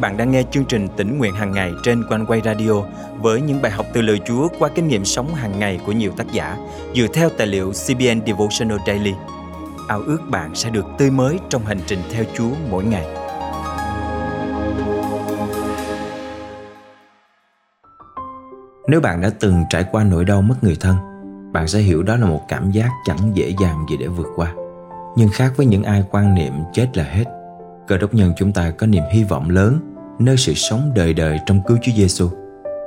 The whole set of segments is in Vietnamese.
bạn đang nghe chương trình tỉnh nguyện hàng ngày trên quanh quay radio với những bài học từ lời Chúa qua kinh nghiệm sống hàng ngày của nhiều tác giả dựa theo tài liệu CBN Devotional Daily. Ao ước bạn sẽ được tươi mới trong hành trình theo Chúa mỗi ngày. Nếu bạn đã từng trải qua nỗi đau mất người thân, bạn sẽ hiểu đó là một cảm giác chẳng dễ dàng gì để vượt qua. Nhưng khác với những ai quan niệm chết là hết, cơ đốc nhân chúng ta có niềm hy vọng lớn nơi sự sống đời đời trong cứu Chúa Giêsu.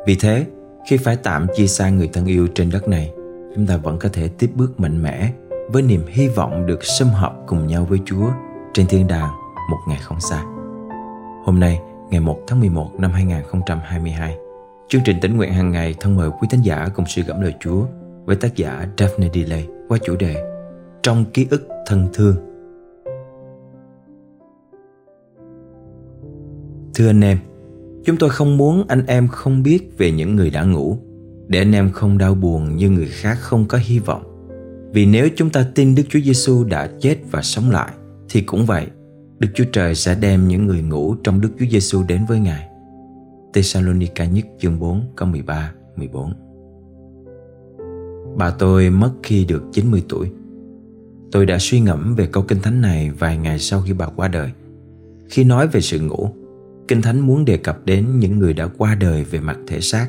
Vì thế, khi phải tạm chia xa người thân yêu trên đất này, chúng ta vẫn có thể tiếp bước mạnh mẽ với niềm hy vọng được xâm hợp cùng nhau với Chúa trên thiên đàng một ngày không xa. Hôm nay, ngày 1 tháng 11 năm 2022, chương trình tính nguyện hàng ngày thân mời quý thính giả cùng suy gẫm lời Chúa với tác giả Daphne Delay qua chủ đề Trong ký ức thân thương Thưa anh em, chúng tôi không muốn anh em không biết về những người đã ngủ, để anh em không đau buồn như người khác không có hy vọng. Vì nếu chúng ta tin Đức Chúa Giêsu đã chết và sống lại, thì cũng vậy, Đức Chúa Trời sẽ đem những người ngủ trong Đức Chúa Giêsu đến với Ngài. Thessalonica nhất chương 4 câu 13, 14 Bà tôi mất khi được 90 tuổi. Tôi đã suy ngẫm về câu kinh thánh này vài ngày sau khi bà qua đời. Khi nói về sự ngủ, Kinh Thánh muốn đề cập đến những người đã qua đời về mặt thể xác.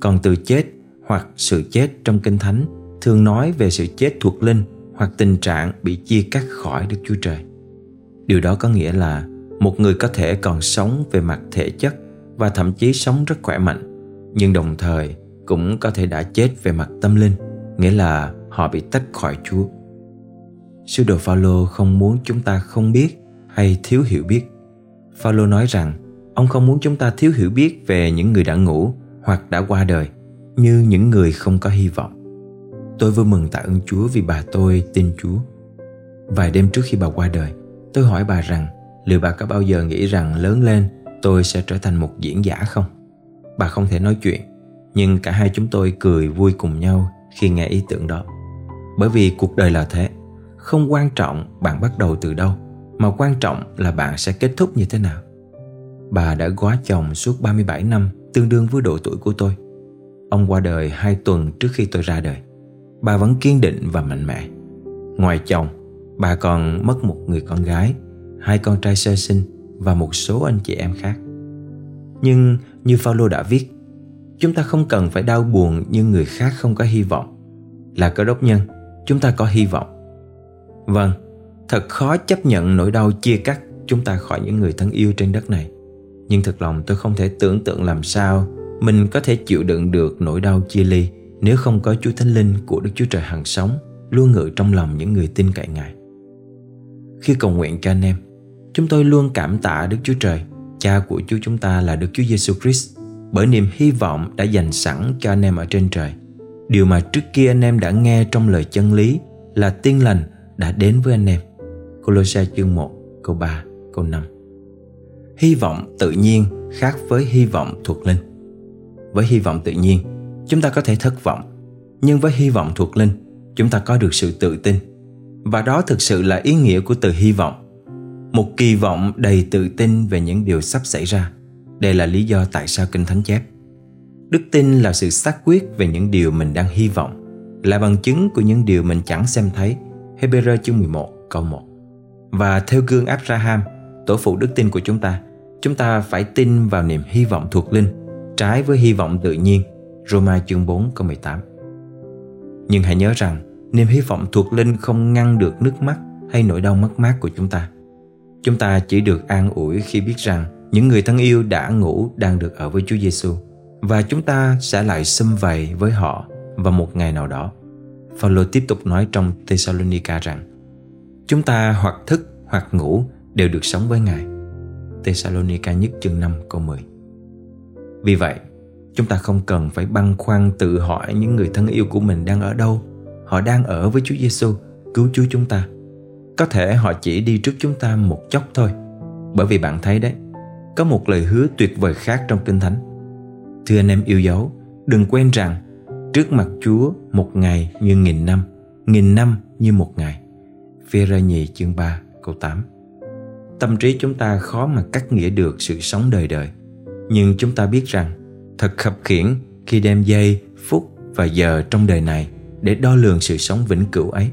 Còn từ chết hoặc sự chết trong Kinh Thánh thường nói về sự chết thuộc linh hoặc tình trạng bị chia cắt khỏi Đức Chúa Trời. Điều đó có nghĩa là một người có thể còn sống về mặt thể chất và thậm chí sống rất khỏe mạnh, nhưng đồng thời cũng có thể đã chết về mặt tâm linh, nghĩa là họ bị tách khỏi Chúa. Sư đồ Phaolô không muốn chúng ta không biết hay thiếu hiểu biết. Phaolô nói rằng Ông không muốn chúng ta thiếu hiểu biết về những người đã ngủ hoặc đã qua đời như những người không có hy vọng. Tôi vui mừng tạ ơn Chúa vì bà tôi tin Chúa. Vài đêm trước khi bà qua đời, tôi hỏi bà rằng liệu bà có bao giờ nghĩ rằng lớn lên tôi sẽ trở thành một diễn giả không? Bà không thể nói chuyện, nhưng cả hai chúng tôi cười vui cùng nhau khi nghe ý tưởng đó. Bởi vì cuộc đời là thế, không quan trọng bạn bắt đầu từ đâu, mà quan trọng là bạn sẽ kết thúc như thế nào bà đã góa chồng suốt 37 năm, tương đương với độ tuổi của tôi. Ông qua đời hai tuần trước khi tôi ra đời. Bà vẫn kiên định và mạnh mẽ. Ngoài chồng, bà còn mất một người con gái, hai con trai sơ sinh và một số anh chị em khác. Nhưng như Phaolô đã viết, chúng ta không cần phải đau buồn như người khác không có hy vọng. Là cơ đốc nhân, chúng ta có hy vọng. Vâng, thật khó chấp nhận nỗi đau chia cắt chúng ta khỏi những người thân yêu trên đất này. Nhưng thật lòng tôi không thể tưởng tượng làm sao mình có thể chịu đựng được nỗi đau chia ly nếu không có Chúa Thánh Linh của Đức Chúa Trời hằng sống luôn ngự trong lòng những người tin cậy Ngài. Khi cầu nguyện cho anh em, chúng tôi luôn cảm tạ Đức Chúa Trời, Cha của Chúa chúng ta là Đức Chúa Giêsu Christ, bởi niềm hy vọng đã dành sẵn cho anh em ở trên trời. Điều mà trước kia anh em đã nghe trong lời chân lý là tiên lành đã đến với anh em. Colossae chương 1, câu 3, câu 5 hy vọng tự nhiên khác với hy vọng thuộc linh. Với hy vọng tự nhiên chúng ta có thể thất vọng. Nhưng với hy vọng thuộc linh chúng ta có được sự tự tin. Và đó thực sự là ý nghĩa của từ hy vọng. Một kỳ vọng đầy tự tin về những điều sắp xảy ra. Đây là lý do tại sao kinh thánh chép đức tin là sự xác quyết về những điều mình đang hy vọng là bằng chứng của những điều mình chẳng xem thấy. Hebrew chương 11 câu 1 và theo gương Abraham, tổ phụ đức tin của chúng ta chúng ta phải tin vào niềm hy vọng thuộc linh, trái với hy vọng tự nhiên. Roma chương 4 câu 18 nhưng hãy nhớ rằng, niềm hy vọng thuộc linh không ngăn được nước mắt hay nỗi đau mất mát của chúng ta. Chúng ta chỉ được an ủi khi biết rằng những người thân yêu đã ngủ đang được ở với Chúa Giêsu và chúng ta sẽ lại xâm vầy với họ vào một ngày nào đó. Phaolô tiếp tục nói trong Thessalonica rằng chúng ta hoặc thức hoặc ngủ đều được sống với Ngài. Thessalonica nhất chương 5 câu 10 Vì vậy, chúng ta không cần phải băn khoăn tự hỏi những người thân yêu của mình đang ở đâu. Họ đang ở với Chúa Giêsu, cứu Chúa chúng ta. Có thể họ chỉ đi trước chúng ta một chốc thôi. Bởi vì bạn thấy đấy, có một lời hứa tuyệt vời khác trong Kinh Thánh. Thưa anh em yêu dấu, đừng quên rằng trước mặt Chúa một ngày như nghìn năm, nghìn năm như một ngày. Vera nhì chương 3 câu 8 tâm trí chúng ta khó mà cắt nghĩa được sự sống đời đời nhưng chúng ta biết rằng, thật khập khiển khi đem giây, phút và giờ trong đời này để đo lường sự sống vĩnh cửu ấy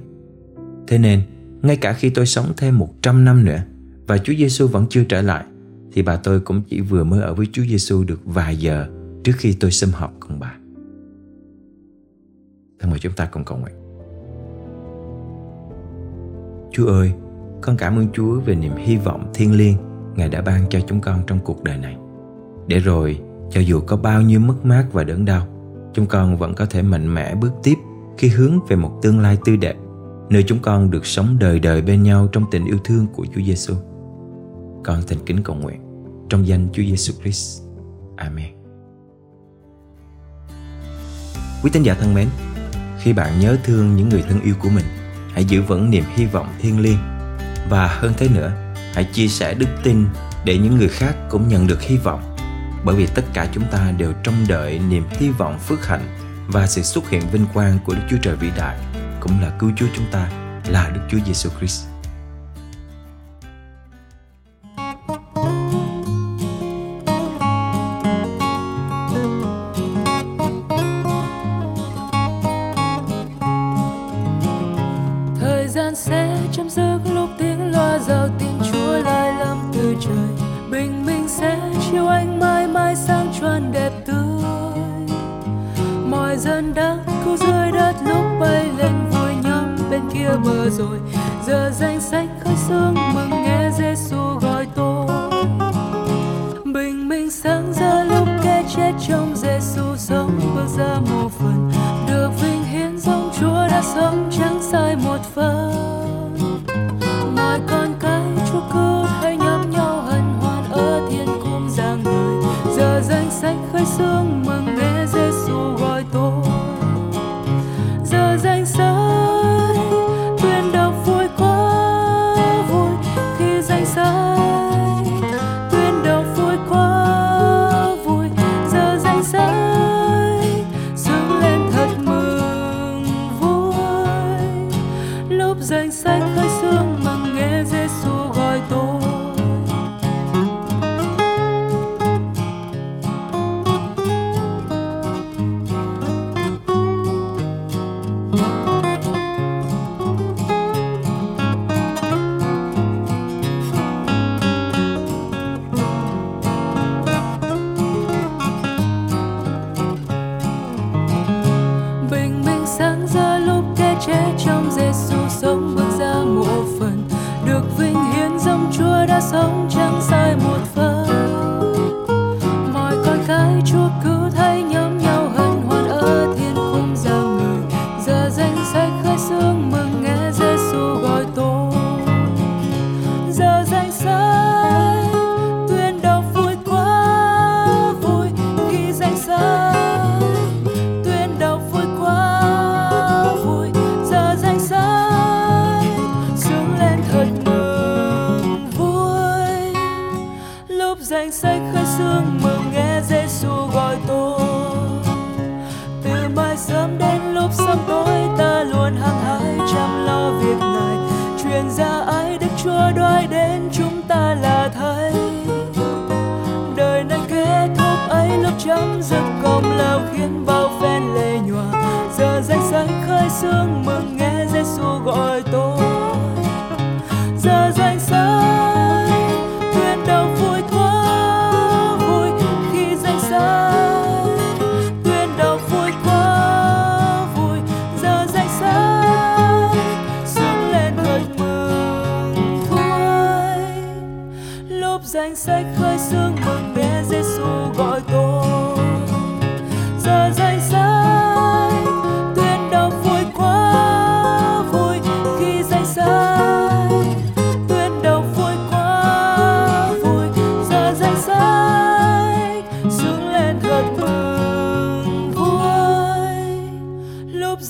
thế nên, ngay cả khi tôi sống thêm 100 năm nữa và Chúa Giêsu vẫn chưa trở lại, thì bà tôi cũng chỉ vừa mới ở với Chúa Giêsu được vài giờ trước khi tôi xâm họp cùng bà. Thân mời chúng ta cùng cầu nguyện. Chúa ơi, con cảm ơn Chúa về niềm hy vọng thiêng liêng Ngài đã ban cho chúng con trong cuộc đời này. Để rồi, cho dù có bao nhiêu mất mát và đớn đau, chúng con vẫn có thể mạnh mẽ bước tiếp khi hướng về một tương lai tươi đẹp, nơi chúng con được sống đời đời bên nhau trong tình yêu thương của Chúa Giêsu. Con thành kính cầu nguyện trong danh Chúa Giêsu Christ. Amen. Quý tín giả thân mến, khi bạn nhớ thương những người thân yêu của mình, hãy giữ vững niềm hy vọng thiêng liêng và hơn thế nữa, hãy chia sẻ đức tin để những người khác cũng nhận được hy vọng. Bởi vì tất cả chúng ta đều trông đợi niềm hy vọng phước hạnh và sự xuất hiện vinh quang của Đức Chúa Trời vĩ đại, cũng là cứu Chúa chúng ta là Đức Chúa Giêsu Christ. Lúc bay lên vui nhóm bên kia bờ rồi. Giờ danh sách khơi sương mừng nghe Giêsu gọi tôi. Bình minh sáng ra lúc kẻ chết trong Giêsu sống, bước ra một phần, được vinh hiến giống Chúa đã sống, chẳng sai một phần. Vinh hiến dòng Chúa đã sống chẳng sai một phần.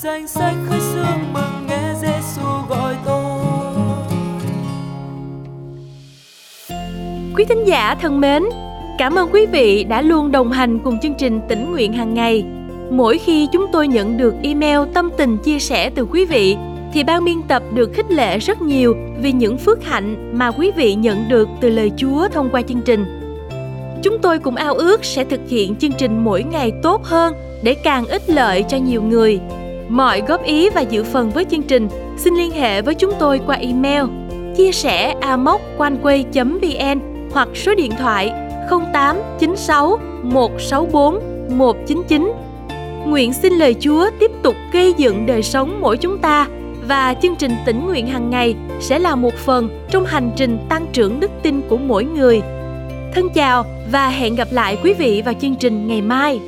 Danh sách khơi sương mừng nghe Giêsu gọi tôi Quý thính giả thân mến, cảm ơn quý vị đã luôn đồng hành cùng chương trình tỉnh nguyện hàng ngày. Mỗi khi chúng tôi nhận được email tâm tình chia sẻ từ quý vị, thì ban biên tập được khích lệ rất nhiều vì những phước hạnh mà quý vị nhận được từ lời Chúa thông qua chương trình. Chúng tôi cũng ao ước sẽ thực hiện chương trình mỗi ngày tốt hơn để càng ích lợi cho nhiều người. Mọi góp ý và dự phần với chương trình, xin liên hệ với chúng tôi qua email chia sẻ amoconeway.vn hoặc số điện thoại 0896 164 199. Nguyện xin lời Chúa tiếp tục gây dựng đời sống mỗi chúng ta và chương trình tỉnh nguyện hàng ngày sẽ là một phần trong hành trình tăng trưởng đức tin của mỗi người. Thân chào và hẹn gặp lại quý vị vào chương trình ngày mai.